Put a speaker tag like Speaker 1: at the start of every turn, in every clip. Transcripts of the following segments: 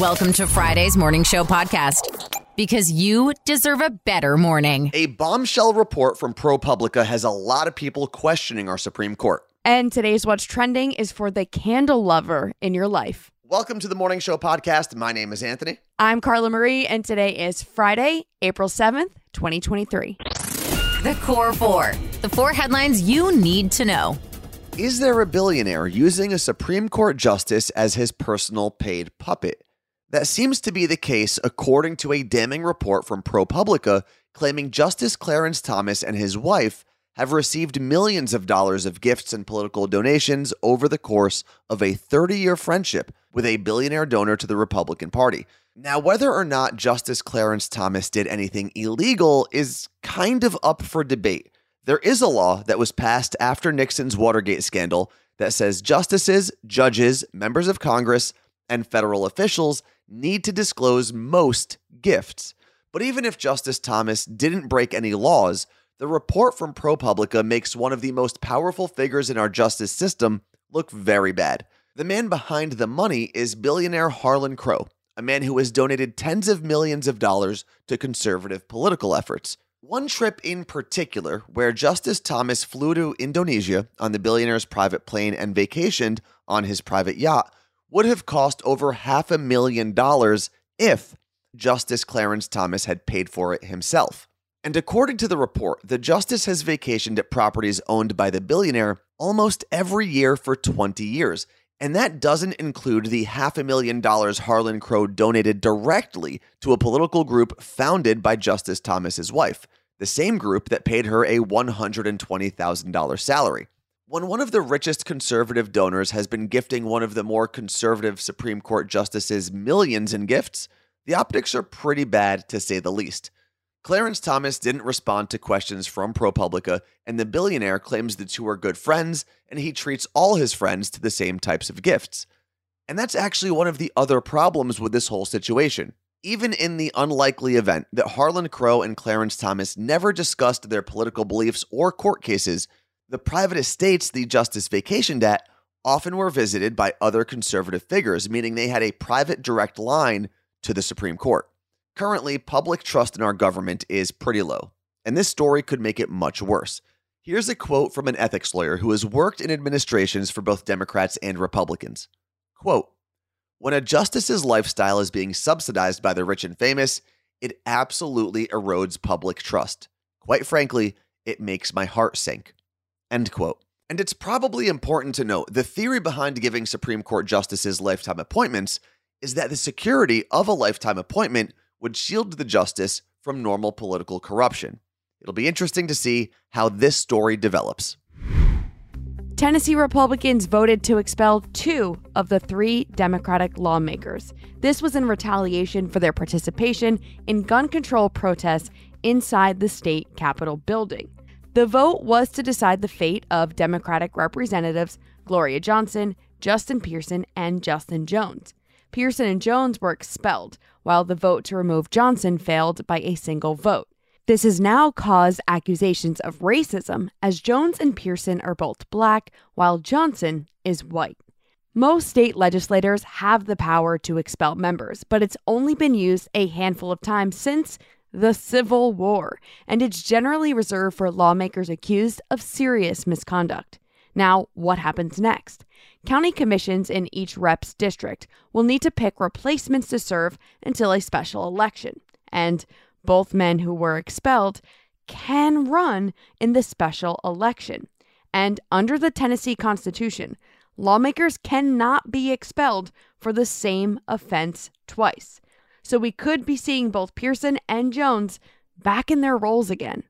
Speaker 1: Welcome to Friday's Morning Show podcast because you deserve a better morning.
Speaker 2: A bombshell report from ProPublica has a lot of people questioning our Supreme Court.
Speaker 3: And today's What's Trending is for the candle lover in your life.
Speaker 2: Welcome to the Morning Show podcast. My name is Anthony.
Speaker 3: I'm Carla Marie, and today is Friday, April 7th, 2023.
Speaker 1: The Core Four, the four headlines you need to know.
Speaker 2: Is there a billionaire using a Supreme Court justice as his personal paid puppet? That seems to be the case according to a damning report from ProPublica claiming Justice Clarence Thomas and his wife have received millions of dollars of gifts and political donations over the course of a 30 year friendship with a billionaire donor to the Republican Party. Now, whether or not Justice Clarence Thomas did anything illegal is kind of up for debate. There is a law that was passed after Nixon's Watergate scandal that says justices, judges, members of Congress, and federal officials need to disclose most gifts. But even if Justice Thomas didn't break any laws, the report from ProPublica makes one of the most powerful figures in our justice system look very bad. The man behind the money is billionaire Harlan Crow, a man who has donated tens of millions of dollars to conservative political efforts. One trip in particular, where Justice Thomas flew to Indonesia on the billionaire's private plane and vacationed on his private yacht, would have cost over half a million dollars if Justice Clarence Thomas had paid for it himself. And according to the report, the justice has vacationed at properties owned by the billionaire almost every year for 20 years. And that doesn't include the half a million dollars Harlan Crow donated directly to a political group founded by Justice Thomas's wife, the same group that paid her a $120,000 salary. When one of the richest conservative donors has been gifting one of the more conservative Supreme Court justices millions in gifts, the optics are pretty bad to say the least. Clarence Thomas didn't respond to questions from ProPublica, and the billionaire claims the two are good friends and he treats all his friends to the same types of gifts. And that's actually one of the other problems with this whole situation. Even in the unlikely event that Harlan Crow and Clarence Thomas never discussed their political beliefs or court cases, the private estates the justice vacationed at often were visited by other conservative figures, meaning they had a private direct line to the Supreme Court. Currently, public trust in our government is pretty low, and this story could make it much worse. Here's a quote from an ethics lawyer who has worked in administrations for both Democrats and Republicans. Quote, when a justice's lifestyle is being subsidized by the rich and famous, it absolutely erodes public trust. Quite frankly, it makes my heart sink. End quote. And it's probably important to note the theory behind giving Supreme Court justices lifetime appointments is that the security of a lifetime appointment would shield the justice from normal political corruption. It'll be interesting to see how this story develops.
Speaker 3: Tennessee Republicans voted to expel two of the three Democratic lawmakers. This was in retaliation for their participation in gun control protests inside the state capitol building. The vote was to decide the fate of Democratic representatives Gloria Johnson, Justin Pearson, and Justin Jones. Pearson and Jones were expelled, while the vote to remove Johnson failed by a single vote. This has now caused accusations of racism, as Jones and Pearson are both black, while Johnson is white. Most state legislators have the power to expel members, but it's only been used a handful of times since the Civil War, and it's generally reserved for lawmakers accused of serious misconduct. Now, what happens next? County commissions in each rep's district will need to pick replacements to serve until a special election, and both men who were expelled can run in the special election. And under the Tennessee Constitution, lawmakers cannot be expelled for the same offense twice. So we could be seeing both Pearson and Jones back in their roles again.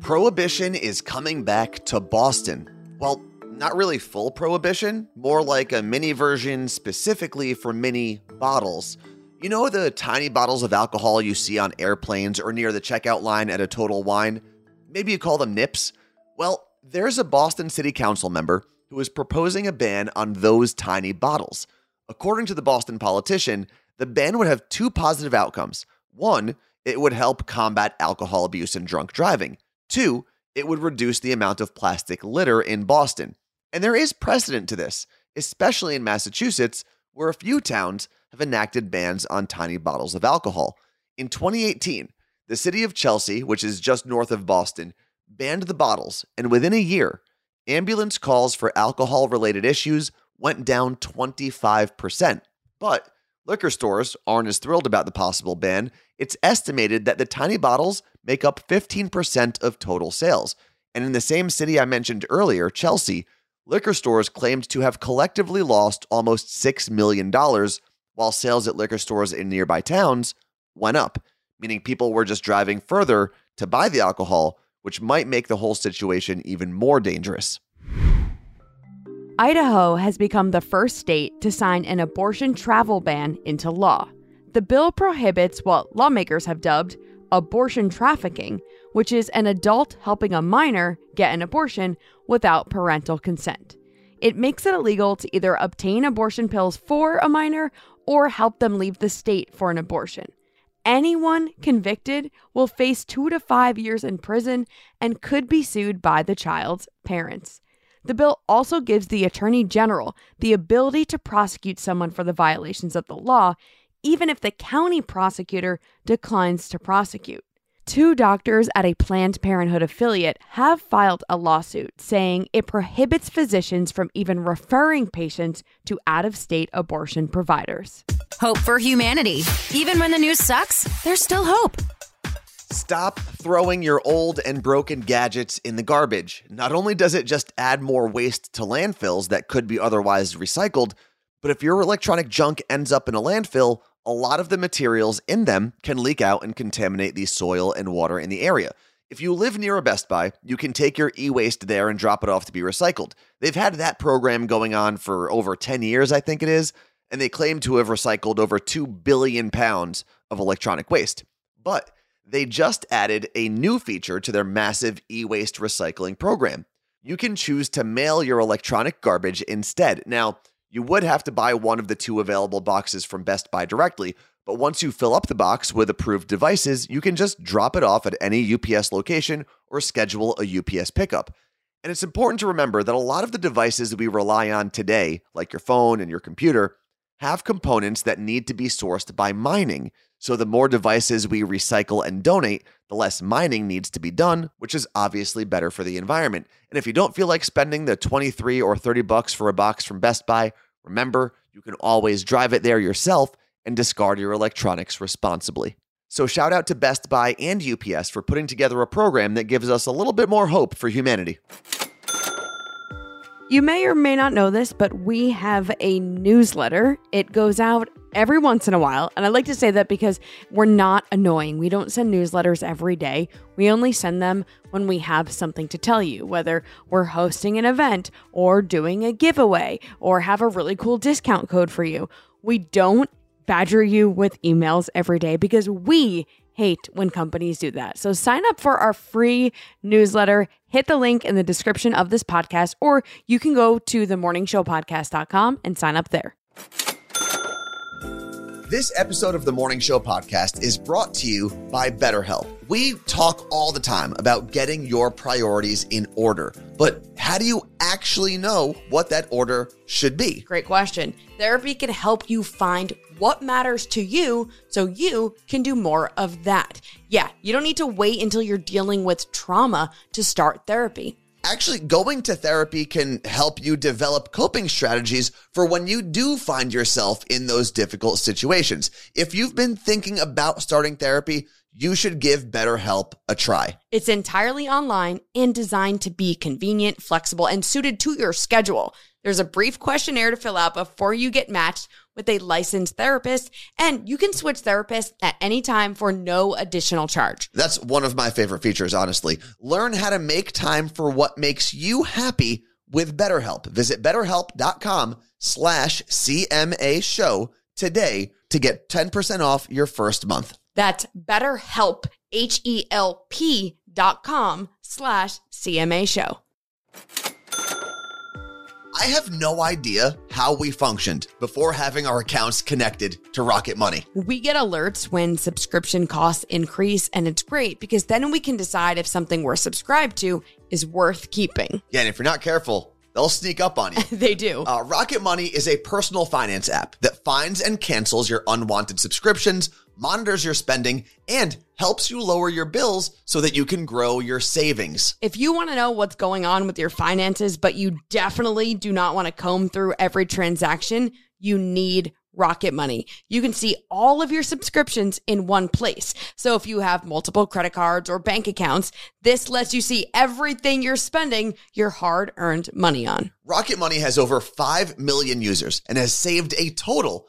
Speaker 2: Prohibition is coming back to Boston. Well, not really full prohibition, more like a mini version specifically for mini bottles. You know the tiny bottles of alcohol you see on airplanes or near the checkout line at a Total Wine? Maybe you call them nips? Well, there's a Boston City Council member who is proposing a ban on those tiny bottles. According to the Boston politician, the ban would have two positive outcomes. One, it would help combat alcohol abuse and drunk driving. Two, it would reduce the amount of plastic litter in Boston. And there is precedent to this, especially in Massachusetts, where a few towns have enacted bans on tiny bottles of alcohol. In 2018, the city of Chelsea, which is just north of Boston, banned the bottles, and within a year, ambulance calls for alcohol related issues went down 25%. But liquor stores aren't as thrilled about the possible ban. It's estimated that the tiny bottles make up 15% of total sales. And in the same city I mentioned earlier, Chelsea, liquor stores claimed to have collectively lost almost $6 million, while sales at liquor stores in nearby towns went up, meaning people were just driving further to buy the alcohol, which might make the whole situation even more dangerous.
Speaker 3: Idaho has become the first state to sign an abortion travel ban into law. The bill prohibits what lawmakers have dubbed abortion trafficking, which is an adult helping a minor get an abortion without parental consent. It makes it illegal to either obtain abortion pills for a minor or help them leave the state for an abortion. Anyone convicted will face two to five years in prison and could be sued by the child's parents. The bill also gives the Attorney General the ability to prosecute someone for the violations of the law, even if the county prosecutor declines to prosecute. Two doctors at a Planned Parenthood affiliate have filed a lawsuit saying it prohibits physicians from even referring patients to out of state abortion providers.
Speaker 1: Hope for humanity. Even when the news sucks, there's still hope.
Speaker 2: Stop throwing your old and broken gadgets in the garbage. Not only does it just add more waste to landfills that could be otherwise recycled, but if your electronic junk ends up in a landfill, a lot of the materials in them can leak out and contaminate the soil and water in the area. If you live near a Best Buy, you can take your e waste there and drop it off to be recycled. They've had that program going on for over 10 years, I think it is, and they claim to have recycled over 2 billion pounds of electronic waste. But they just added a new feature to their massive e waste recycling program. You can choose to mail your electronic garbage instead. Now, you would have to buy one of the two available boxes from Best Buy directly, but once you fill up the box with approved devices, you can just drop it off at any UPS location or schedule a UPS pickup. And it's important to remember that a lot of the devices we rely on today, like your phone and your computer, have components that need to be sourced by mining. So the more devices we recycle and donate, the less mining needs to be done, which is obviously better for the environment. And if you don't feel like spending the 23 or 30 bucks for a box from Best Buy, remember, you can always drive it there yourself and discard your electronics responsibly. So shout out to Best Buy and UPS for putting together a program that gives us a little bit more hope for humanity.
Speaker 3: You may or may not know this, but we have a newsletter. It goes out every once in a while. And I like to say that because we're not annoying. We don't send newsletters every day. We only send them when we have something to tell you, whether we're hosting an event or doing a giveaway or have a really cool discount code for you. We don't badger you with emails every day because we hate when companies do that. So sign up for our free newsletter. Hit the link in the description of this podcast, or you can go to themorningshowpodcast.com and sign up there.
Speaker 2: This episode of the Morning Show podcast is brought to you by BetterHelp. We talk all the time about getting your priorities in order, but how do you actually know what that order should be?
Speaker 3: Great question. Therapy can help you find what matters to you so you can do more of that. Yeah, you don't need to wait until you're dealing with trauma to start therapy
Speaker 2: actually going to therapy can help you develop coping strategies for when you do find yourself in those difficult situations. If you've been thinking about starting therapy, you should give BetterHelp a try.
Speaker 3: It's entirely online and designed to be convenient, flexible, and suited to your schedule. There's a brief questionnaire to fill out before you get matched with a licensed therapist, and you can switch therapists at any time for no additional charge.
Speaker 2: That's one of my favorite features, honestly. Learn how to make time for what makes you happy with BetterHelp. Visit betterhelp.com slash CMA show today to get 10% off your first month.
Speaker 3: That's betterhelp, H-E-L-P dot com slash CMA show.
Speaker 2: I have no idea how we functioned before having our accounts connected to Rocket Money.
Speaker 3: We get alerts when subscription costs increase, and it's great because then we can decide if something we're subscribed to is worth keeping.
Speaker 2: Yeah, and if you're not careful, they'll sneak up on you.
Speaker 3: they do.
Speaker 2: Uh, Rocket Money is a personal finance app that finds and cancels your unwanted subscriptions, monitors your spending, and helps you lower your bills so that you can grow your savings.
Speaker 3: If you want to know what's going on with your finances, but you definitely do not want to comb through every transaction, you need Rocket Money. You can see all of your subscriptions in one place. So if you have multiple credit cards or bank accounts, this lets you see everything you're spending your hard earned money on.
Speaker 2: Rocket Money has over 5 million users and has saved a total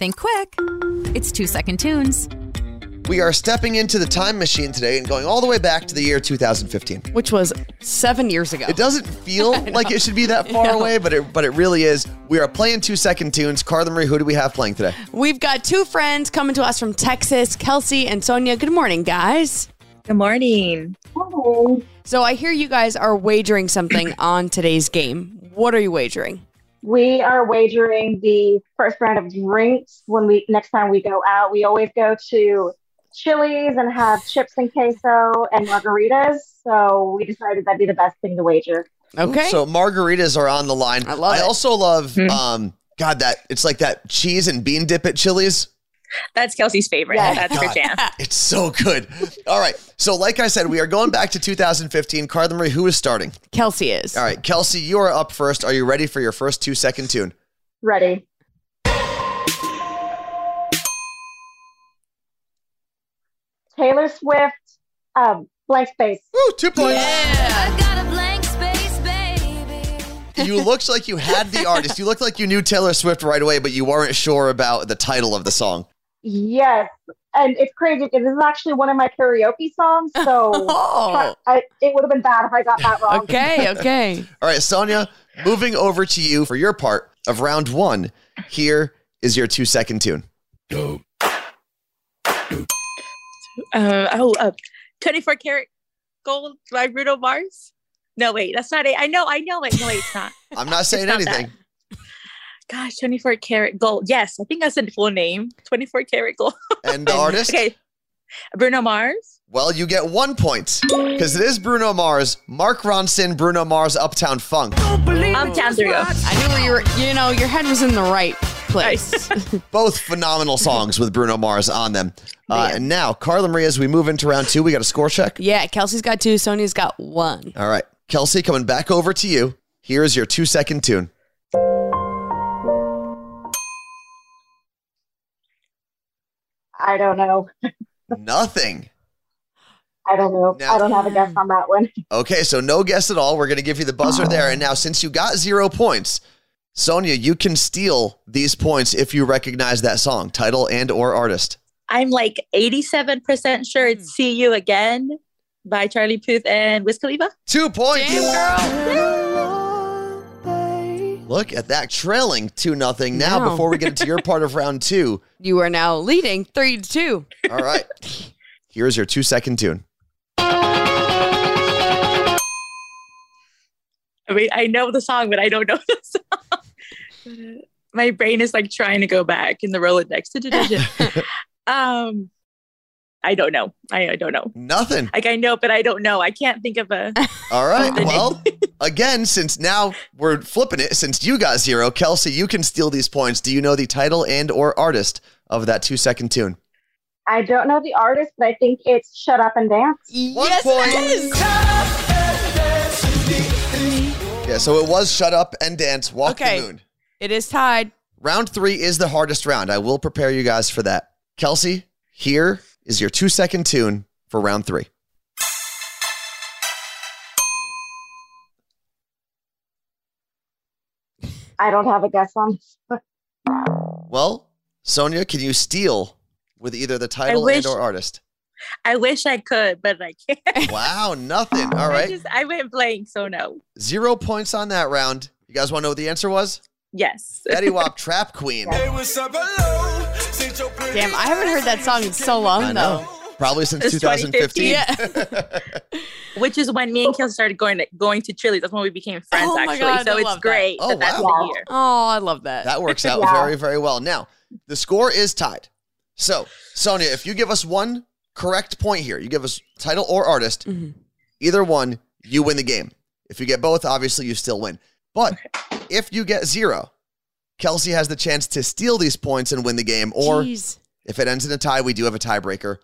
Speaker 1: Think quick. It's two second tunes.
Speaker 2: We are stepping into the time machine today and going all the way back to the year 2015.
Speaker 3: Which was seven years ago.
Speaker 2: It doesn't feel like it should be that far away, but it but it really is. We are playing two second tunes. Carla Marie, who do we have playing today?
Speaker 3: We've got two friends coming to us from Texas, Kelsey and Sonia. Good morning, guys.
Speaker 4: Good morning. Hello.
Speaker 3: So I hear you guys are wagering something on today's game. What are you wagering?
Speaker 5: We are wagering the first round of drinks when we next time we go out. We always go to Chili's and have chips and queso and margaritas. So we decided that'd be the best thing to wager.
Speaker 3: Okay.
Speaker 2: So margaritas are on the line.
Speaker 3: I love
Speaker 2: I
Speaker 3: it.
Speaker 2: also love
Speaker 4: Hmm.
Speaker 2: um God that it's like that cheese and bean dip at Chili's.
Speaker 4: That's Kelsey's favorite.
Speaker 5: Yeah.
Speaker 4: That's her
Speaker 2: God.
Speaker 4: jam.
Speaker 2: It's so good. All right. So like I said, we are going back to 2015. Carla Marie, who is starting?
Speaker 3: Kelsey is.
Speaker 2: All right, Kelsey, you are up first. Are you ready for your first two second tune?
Speaker 5: Ready? Taylor Swift, um, blank space.
Speaker 2: Woo, two points.
Speaker 3: Yeah.
Speaker 6: got a blank space, baby.
Speaker 2: You looked like you had the artist. You looked like you knew Taylor Swift right away, but you weren't sure about the title of the song.
Speaker 5: Yes, and it's crazy because this is actually one of my karaoke songs. So
Speaker 3: Oh.
Speaker 5: I, it would have been bad if I got that wrong.
Speaker 3: Okay, okay.
Speaker 2: All right, Sonia, moving over to you for your part of round one. Here is your two second tune.
Speaker 4: Uh, oh, uh, 24 karat gold by Bruno Mars. No, wait, that's not it. I know, I know it. No, wait, it's not.
Speaker 2: I'm not saying
Speaker 4: not that.
Speaker 2: Anything.
Speaker 4: Gosh, 24 karat gold. Yes, I think that's the full name. 24 karat gold.
Speaker 2: And the artist?
Speaker 4: okay. Bruno Mars.
Speaker 2: Well, you get one point because it is Bruno Mars, Mark Ronson, Bruno Mars, Uptown Funk.
Speaker 4: Um, Town there you go.
Speaker 3: I knew you were, you know, your head was in the right place.
Speaker 2: Both phenomenal songs with Bruno Mars on them. Uh,
Speaker 3: Man.
Speaker 2: and now, Carla Marie, as we move into round two, we got a score check.
Speaker 3: yeah, Kelsey's got two, Sonia's got one.
Speaker 2: All right. Kelsey, coming back over to you. Here's your two second tune.
Speaker 5: I don't know.
Speaker 2: Nothing.
Speaker 5: I don't know.
Speaker 2: Now-
Speaker 5: I don't have a guess on that one.
Speaker 2: Okay, so no guess at all. We're going to give you the buzzer there. Oh. And now, since you got zero points, Sonia, you can steal these points if you recognize that song, title and or artist.
Speaker 4: I'm like 87% sure it's hmm. See You Again by Charlie Puth and Wiz Khalifa.
Speaker 2: Two points.
Speaker 3: girl.
Speaker 2: Look at that, trailing two nothing. Now,
Speaker 3: Wow.
Speaker 2: before we get into your part of round two,
Speaker 3: You are now leading three to two.
Speaker 2: all right, here's your two second tune.
Speaker 4: I mean, I know the song, but I don't know the song. My brain is like trying to go back in the Rolodex to division. um, I don't know. I, I don't know.
Speaker 2: Nothing.
Speaker 4: Like I know, but I don't know. I can't think of a.
Speaker 2: All right. Well, again, since now we're flipping it, since you got zero, Kelsey, you can steal these points. Do you know the title and or artist of that two second tune?
Speaker 5: I don't know the artist, but I think it's Shut Up and Dance.
Speaker 2: One
Speaker 3: yes,
Speaker 2: point.
Speaker 3: it is.
Speaker 2: Yeah, so it was Shut Up and Dance, Walk
Speaker 3: Okay.
Speaker 2: the Moon.
Speaker 3: It is tied.
Speaker 2: Round three is the hardest round. I will prepare you guys for that. Kelsey, here is your two second tune for round three.
Speaker 5: I don't have a guess on.
Speaker 2: Well, Sonia, can you steal with either the title
Speaker 4: wish-
Speaker 2: and or artist?
Speaker 4: I wish I could, but I can't.
Speaker 2: Wow, nothing. All right.
Speaker 4: I
Speaker 2: right.
Speaker 4: just I went blank, so no.
Speaker 2: Zero points on that round. You guys want to know what the answer was?
Speaker 4: Yes.
Speaker 2: Betty Wap Trap Queen.
Speaker 3: Damn, I haven't heard that song in so long
Speaker 2: I
Speaker 3: though.
Speaker 2: Know. Probably since
Speaker 4: It's
Speaker 2: 2015.
Speaker 3: Yeah.
Speaker 4: Which is when me and Kelsey started going to going to Chili's. That's when we became friends,
Speaker 3: Oh my
Speaker 4: actually.
Speaker 3: God,
Speaker 4: so
Speaker 3: I
Speaker 4: it's
Speaker 3: love that.
Speaker 4: great
Speaker 2: Oh,
Speaker 4: that that's
Speaker 2: wow.
Speaker 4: the year.
Speaker 3: Oh, I love that.
Speaker 2: That works out
Speaker 5: Yeah.
Speaker 2: very, very well. Now, the score is tied. So, Sonia, if you give us one correct point here, you give us title or artist,
Speaker 3: Mhm.
Speaker 2: either one, you win the game. If you get both, obviously you still win. But if you get zero, Kelsey has the chance to steal these points and win the game. Or
Speaker 3: Jeez.
Speaker 2: if it ends in a tie, we do have a tiebreaker.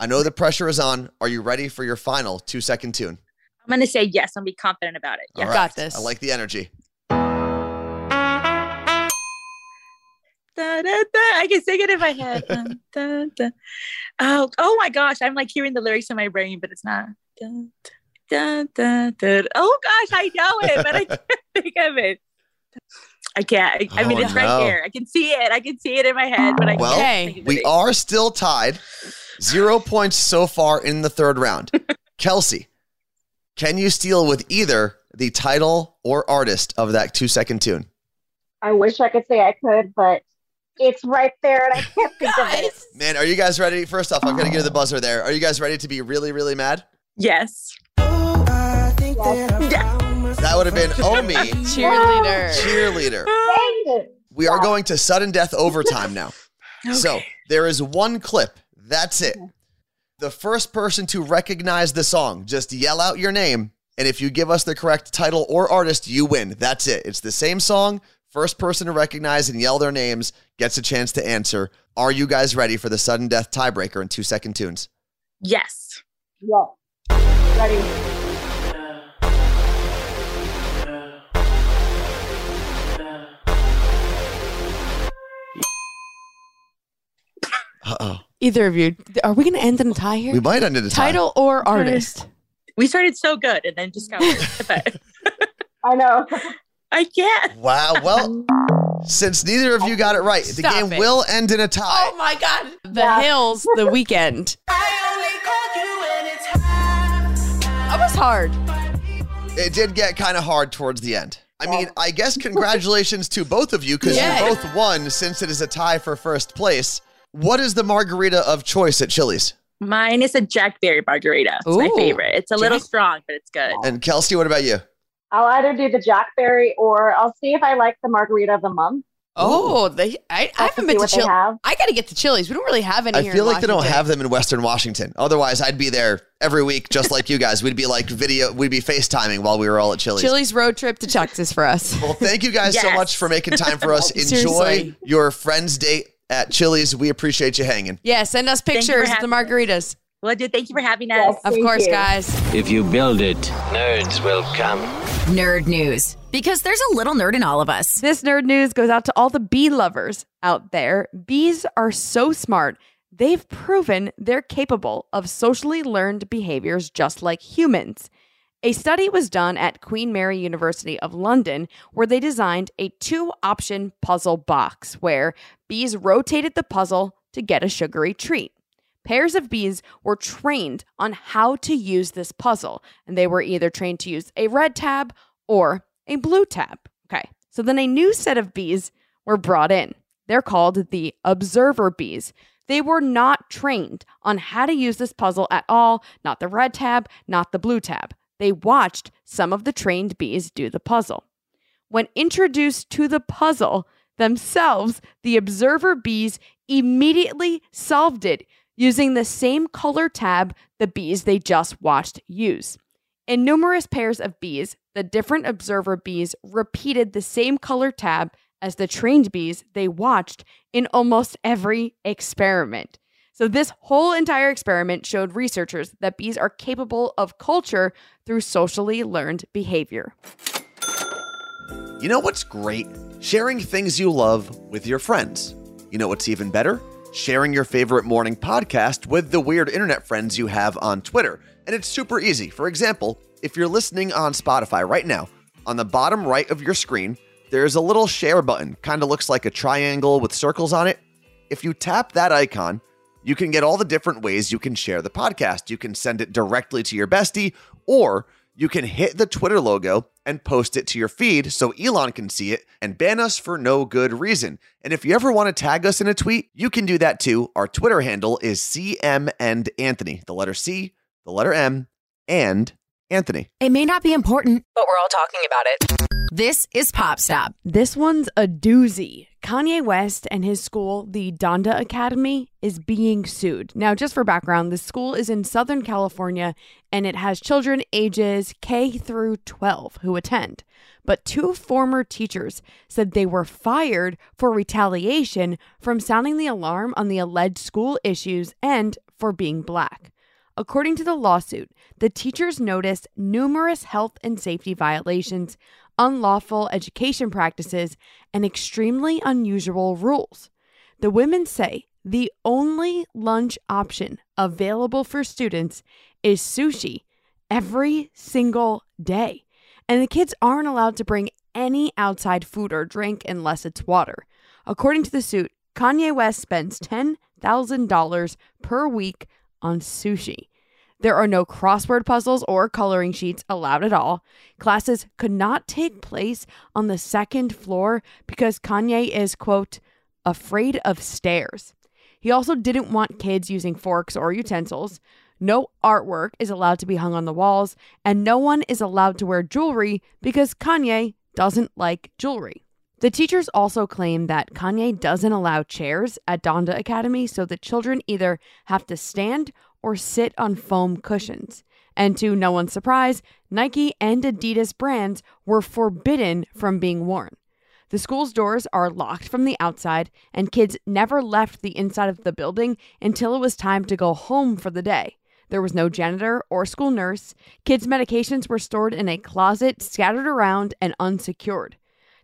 Speaker 2: I know the pressure is on. Are you ready for your final two second tune?
Speaker 4: I'm gonna say yes and be confident about it.
Speaker 2: All
Speaker 4: Yes.
Speaker 2: right.
Speaker 3: Got this.
Speaker 2: I like the energy.
Speaker 4: Da, da, da. I can sing it in my head. Da, da, da. Oh, oh my gosh. I'm like hearing the lyrics in my brain, but it's not. Da, da, da, da. Oh gosh, I know it, but I can't think of it. I can't. I, I mean,
Speaker 2: Oh,
Speaker 4: it's right here. I can see it. I can see it in my head, but I
Speaker 2: Well,
Speaker 4: can't
Speaker 3: Okay.
Speaker 4: think of
Speaker 2: We
Speaker 4: it.
Speaker 2: are still tied. Zero points so far in the third round. Kelsey, can you steal with either the title or artist of that two second tune?
Speaker 5: I wish I could say I could, but it's right there and I can't think of it.
Speaker 2: Man, are you guys ready? First off, I'm going to give the buzzer there. Are you guys ready to be really, really mad?
Speaker 4: Yes.
Speaker 2: That would have been Omi,
Speaker 3: Cheerleader.
Speaker 2: cheerleader.
Speaker 5: Dang it.
Speaker 2: We are going to sudden death overtime now. So there is one clip. That's it. The first person to recognize the song, just yell out your name. And if you give us the correct title or artist, you win. That's it. It's the same song. First person to recognize and yell their names gets a chance to answer. Are you guys ready for the sudden death tiebreaker in two second tunes?
Speaker 4: Yes.
Speaker 5: Yeah. Ready.
Speaker 2: Uh oh.
Speaker 3: Either of you. Are we going to end in a tie here?
Speaker 2: We might end in a tie.
Speaker 3: Title or artist?
Speaker 4: We started so good and then just got worse.
Speaker 5: I know.
Speaker 4: I can't.
Speaker 2: Wow. Well, since neither of you got it right, the game
Speaker 3: it.
Speaker 2: will end in a tie.
Speaker 3: Oh my God. The
Speaker 5: Yeah.
Speaker 3: Hills, the Weeknd. I only called you when it's hot. That was hard.
Speaker 2: It did get kind of hard towards the end. I mean, I guess congratulations to both of you because
Speaker 3: Yeah.
Speaker 2: you both won since it is a tie for first place. What is the margarita of choice at Chili's?
Speaker 4: Mine is a Jackberry margarita. It's my favorite. It's a little
Speaker 3: Jack-
Speaker 4: strong, but it's good.
Speaker 2: And Kelsey, what about you?
Speaker 5: I'll either do the Jackberry or I'll see if I like the margarita of the month.
Speaker 3: Oh, they, I, I
Speaker 5: Just
Speaker 3: haven't
Speaker 5: see
Speaker 3: been to Chili's. I got to get to Chili's. We don't really have any here.
Speaker 2: I
Speaker 3: here
Speaker 2: feel
Speaker 3: in
Speaker 2: like they don't have them in Western Washington. Otherwise, I'd be there every week, just like you guys. We'd be like video, we'd be FaceTiming while we were all at Chili's.
Speaker 3: Chili's road trip to Texas for us.
Speaker 2: Well, thank you guys so much for making time for us. Enjoy your friend's date at Chili's. We appreciate you hanging.
Speaker 3: Yeah, send us
Speaker 4: Thank you for
Speaker 3: pictures of the margaritas.
Speaker 4: Well, dude, thank you for having us.
Speaker 5: Yes.
Speaker 3: Of course,
Speaker 5: you.
Speaker 3: guys.
Speaker 7: If you build it, nerds will come.
Speaker 1: Nerd news. Because there's a little nerd in all of us.
Speaker 3: This nerd news goes out to all the bee lovers out there. Bees are so smart, they've proven they're capable of socially learned behaviors just like humans. A study was done at Queen Mary University of London where they designed a two option puzzle box where bees rotated the puzzle to get a sugary treat. Pairs of bees were trained on how to use this puzzle, and they were either trained to use a red tab or a blue tab. Okay, so then a new set of bees were brought in. They're called the observer bees. They were not trained on how to use this puzzle at all, not the red tab, not the blue tab. They watched some of the trained bees do the puzzle. When introduced to the puzzle themselves, the observer bees immediately solved it using the same color tab the bees they just watched use. In numerous pairs of bees, the different observer bees repeated the same color tab as the trained bees they watched in almost every experiment. So, this whole entire experiment showed researchers that bees are capable of culture through socially learned behavior.
Speaker 2: You know what's great? Sharing things you love with your friends. You know what's even better? Sharing your favorite morning podcast with the weird internet friends you have on Twitter. And it's super easy. For example, if you're listening on Spotify right now, on the bottom right of your screen, there's a little share button, kind of looks like a triangle with circles on it. If you tap that icon, you can get all the different ways you can share the podcast. You can send it directly to your bestie, or you can hit the Twitter logo and post it to your feed so Elon can see it and ban us for no good reason. And if you ever want to tag us in a tweet, you can do that too. Our Twitter handle is CM and Anthony, the letter C, the letter M, and Anthony.
Speaker 1: It may not be important, but we're all talking about it. This is Pop Stop.
Speaker 3: This one's a doozy. Kanye West and his school, the Donda Academy, is being sued. Now, just for background, the school is in Southern California and it has children ages K through 12 who attend. But two former teachers said they were fired for retaliation from sounding the alarm on the alleged school issues and for being black. According to the lawsuit, the teachers noticed numerous health and safety violations, unlawful education practices, and extremely unusual rules. The women say the only lunch option available for students is sushi every single day, and the kids aren't allowed to bring any outside food or drink unless it's water. According to the suit, Kanye West spends $10,000 per week on sushi. There are no crossword puzzles or coloring sheets allowed at all. Classes could not take place on the second floor because Kanye is, quote, afraid of stairs. He also didn't want kids using forks or utensils. No artwork is allowed to be hung on the walls, and no one is allowed to wear jewelry because Kanye doesn't like jewelry. The teachers also claim that Kanye doesn't allow chairs at Donda Academy, so the children either have to stand or sit on foam cushions. And to no one's surprise, Nike and Adidas brands were forbidden from being worn. The school's doors are locked from the outside, and kids never left the inside of the building until it was time to go home for the day. There was no janitor or school nurse. Kids' medications were stored in a closet, scattered around, and unsecured.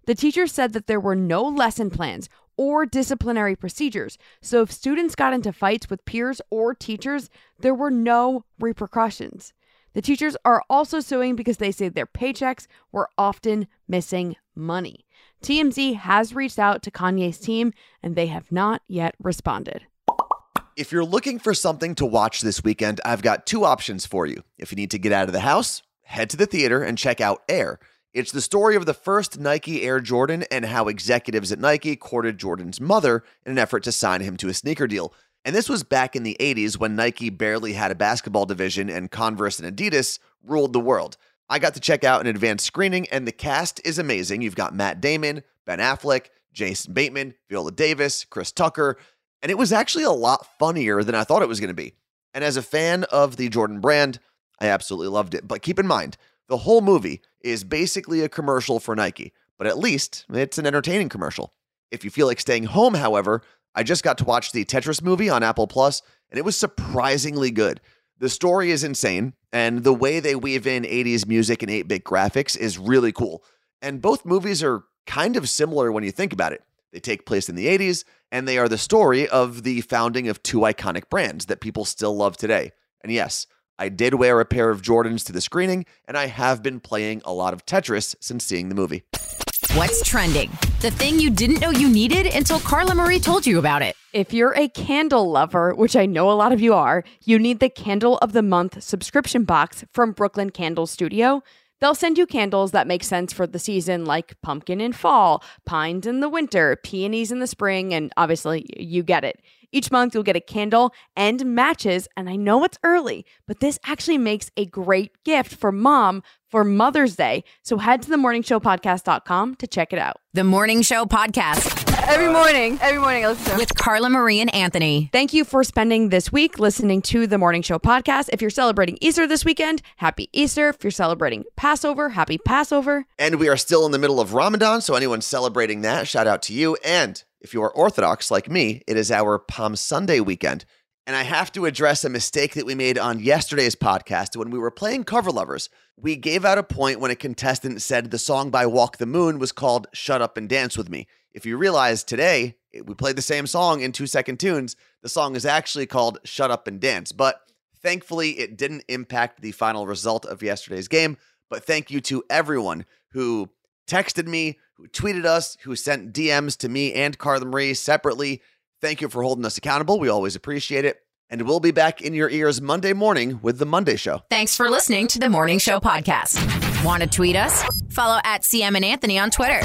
Speaker 3: The teacher said that there were no lesson plans or disciplinary procedures, so if students got into fights with peers or teachers, there were no repercussions. The teachers are also suing because they say their paychecks were often missing money. TMZ has reached out to Kanye's team and they have not yet responded.
Speaker 2: If you're looking for something to watch this weekend, I've got two options for you. If you need to get out of the house, head to the theater and check out Air. It's the story of the first Nike Air Jordan and how executives at Nike courted Jordan's mother in an effort to sign him to a sneaker deal. And this was back in the 80s when Nike barely had a basketball division and Converse and Adidas ruled the world. I got to check out an advanced screening, and the cast is amazing. You've got Matt Damon, Ben Affleck, Jason Bateman, Viola Davis, Chris Tucker, and it was actually a lot funnier than I thought it was going to be. And as a fan of the Jordan brand, I absolutely loved it. But keep in mind, the whole movie is basically a commercial for Nike, but at least it's an entertaining commercial. If you feel like staying home, however, I just got to watch the Tetris movie on Apple Plus, and it was surprisingly good. The story is insane, and the way they weave in 80s music and 8 bit graphics is really cool. And both movies are kind of similar when you think about it. They take place in the 80s, and they are the story of the founding of two iconic brands that people still love today. And yes, I did wear a pair of Jordans to the screening, and I have been playing a lot of Tetris since seeing the movie.
Speaker 1: What's trending? The thing you didn't know you needed until Carla Marie told you about it.
Speaker 3: If you're a candle lover, which I know a lot of you are, you need the Candle of the Month subscription box from Brooklyn Candle Studio. They'll send you candles that make sense for the season, like pumpkin in fall, pines in the winter, peonies in the spring, and obviously, you get it. Each month, you'll get a candle and matches. And I know it's early, but this actually makes a great gift for mom for Mother's Day. So head to themorningshowpodcast.com to check it out.
Speaker 1: The Morning Show Podcast
Speaker 3: Every morning, every morning, I listen to
Speaker 1: with Carla Marie and Anthony.
Speaker 3: Thank you for spending this week listening to the Morning Show podcast. If you're celebrating Easter this weekend, happy Easter. If you're celebrating Passover, happy Passover.
Speaker 2: And we are still in the middle of Ramadan, so anyone celebrating that, shout out to you. And if you are Orthodox like me, it is our Palm Sunday weekend. And I have to address a mistake that we made on yesterday's podcast when we were playing Cover Lovers. We gave out a point when a contestant said the song by Walk the Moon was called Shut Up and Dance With Me. If you realize today, we played the same song in two second tunes. The song is actually called Shut Up and Dance. But thankfully, it didn't impact the final result of yesterday's game. But thank you to everyone who texted me, who tweeted us, who sent DMs to me and Carla Marie separately. Thank you for holding us accountable. We always appreciate it. And we'll be back in your ears Monday morning with The Monday Show.
Speaker 1: Thanks for listening to the Morning Show podcast. Want to tweet us? Follow at CM and Anthony on Twitter.